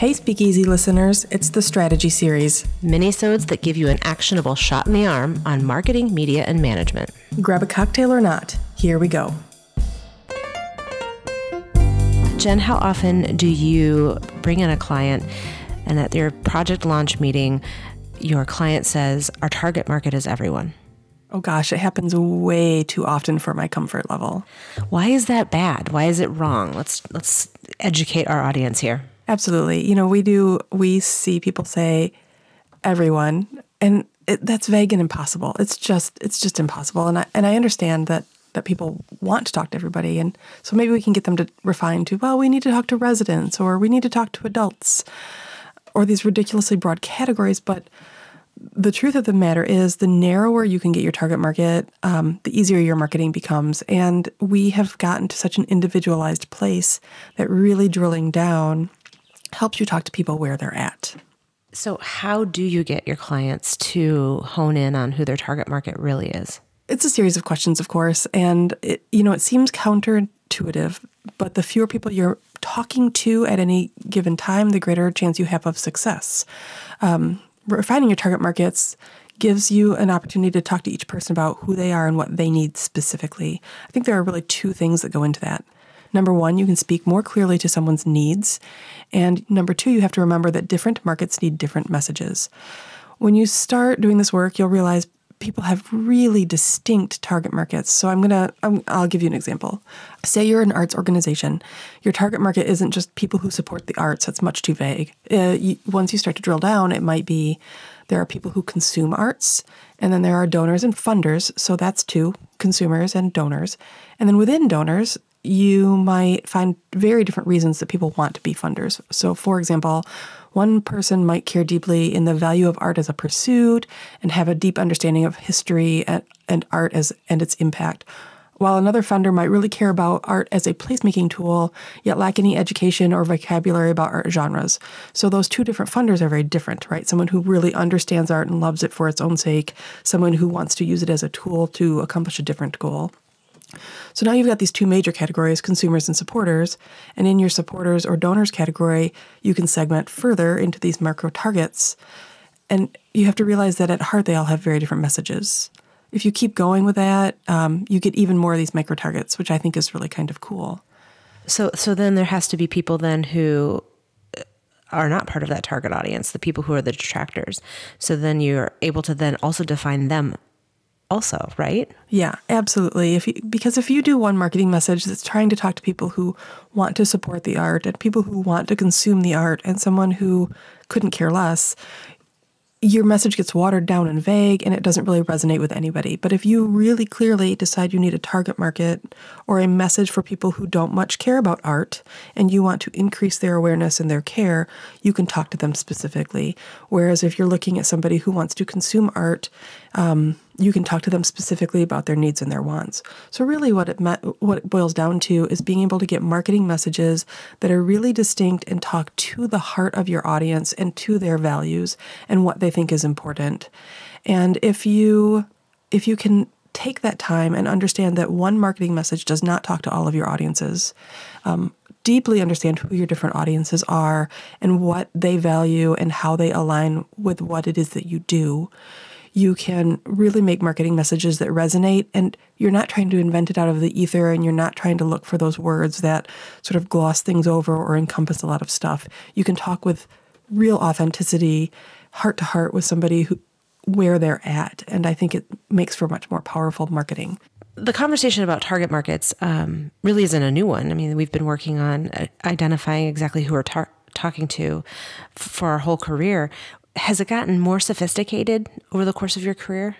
Hey, Speakeasy listeners, it's the Strategy Series. Minisodes that give you an actionable shot in the arm on marketing, media, and management. Grab a cocktail or not. Here we go. Jen, how often do you bring in a client and at your project launch meeting, your client says, Our target market is everyone? Oh gosh, it happens way too often for my comfort level. Why is that bad? Why is it wrong? Let's let's educate our audience here. Absolutely. You know, we do, we see people say everyone, and it, that's vague and impossible. It's just, it's just impossible. And I, and I understand that, that people want to talk to everybody. And so maybe we can get them to refine to, well, we need to talk to residents or we need to talk to adults or these ridiculously broad categories. But the truth of the matter is, the narrower you can get your target market, um, the easier your marketing becomes. And we have gotten to such an individualized place that really drilling down helps you talk to people where they're at. So, how do you get your clients to hone in on who their target market really is? It's a series of questions, of course, and it, you know it seems counterintuitive, but the fewer people you're talking to at any given time, the greater chance you have of success. Um, refining your target markets gives you an opportunity to talk to each person about who they are and what they need specifically. I think there are really two things that go into that. Number one, you can speak more clearly to someone's needs. And number two, you have to remember that different markets need different messages. When you start doing this work, you'll realize people have really distinct target markets. So I'm gonna, i I'll give you an example. Say you're an arts organization. Your target market isn't just people who support the arts. That's much too vague. Uh, you, once you start to drill down, it might be there are people who consume arts, and then there are donors and funders. So that's two consumers and donors. And then within donors, you might find very different reasons that people want to be funders. So, for example, one person might care deeply in the value of art as a pursuit and have a deep understanding of history and, and art as and its impact. While another funder might really care about art as a placemaking tool, yet lack any education or vocabulary about art genres. So those two different funders are very different, right? Someone who really understands art and loves it for its own sake, someone who wants to use it as a tool to accomplish a different goal. So now you've got these two major categories, consumers and supporters. And in your supporters or donors category, you can segment further into these micro targets. And you have to realize that at heart, they all have very different messages. If you keep going with that, um, you get even more of these micro targets, which I think is really kind of cool. So, so then there has to be people then who are not part of that target audience, the people who are the detractors. So then you're able to then also define them also, right? Yeah, absolutely. If you, because if you do one marketing message that's trying to talk to people who want to support the art and people who want to consume the art and someone who couldn't care less, your message gets watered down and vague and it doesn't really resonate with anybody. But if you really clearly decide you need a target market or a message for people who don't much care about art and you want to increase their awareness and their care, you can talk to them specifically. Whereas if you're looking at somebody who wants to consume art, um, you can talk to them specifically about their needs and their wants. So really what it what it boils down to is being able to get marketing messages that are really distinct and talk to the heart of your audience and to their values and what they think is important. And if you if you can take that time and understand that one marketing message does not talk to all of your audiences, um, deeply understand who your different audiences are and what they value and how they align with what it is that you do you can really make marketing messages that resonate and you're not trying to invent it out of the ether and you're not trying to look for those words that sort of gloss things over or encompass a lot of stuff. You can talk with real authenticity, heart to heart with somebody who where they're at, and I think it makes for much more powerful marketing. The conversation about target markets um, really isn't a new one. I mean, we've been working on uh, identifying exactly who we're tar- talking to for our whole career has it gotten more sophisticated over the course of your career?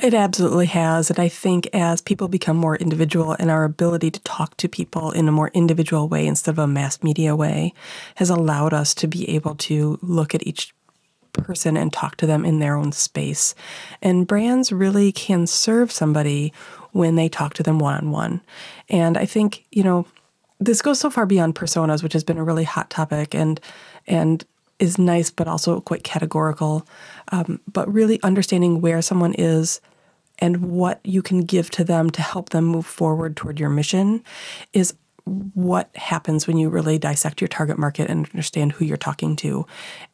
It absolutely has. And I think as people become more individual and our ability to talk to people in a more individual way instead of a mass media way has allowed us to be able to look at each person and talk to them in their own space. And brands really can serve somebody when they talk to them one on one. And I think, you know, this goes so far beyond personas, which has been a really hot topic and and is nice, but also quite categorical. Um, but really understanding where someone is and what you can give to them to help them move forward toward your mission is what happens when you really dissect your target market and understand who you're talking to.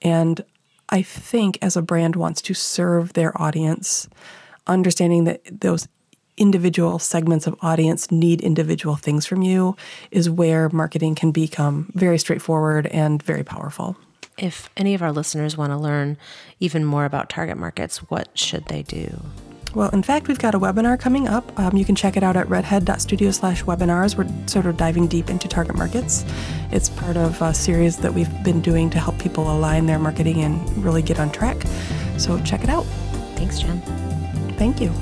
And I think as a brand wants to serve their audience, understanding that those individual segments of audience need individual things from you is where marketing can become very straightforward and very powerful. If any of our listeners want to learn even more about target markets, what should they do? Well, in fact, we've got a webinar coming up. Um, you can check it out at redhead.studio slash webinars. We're sort of diving deep into target markets. It's part of a series that we've been doing to help people align their marketing and really get on track. So check it out. Thanks, Jen. Thank you.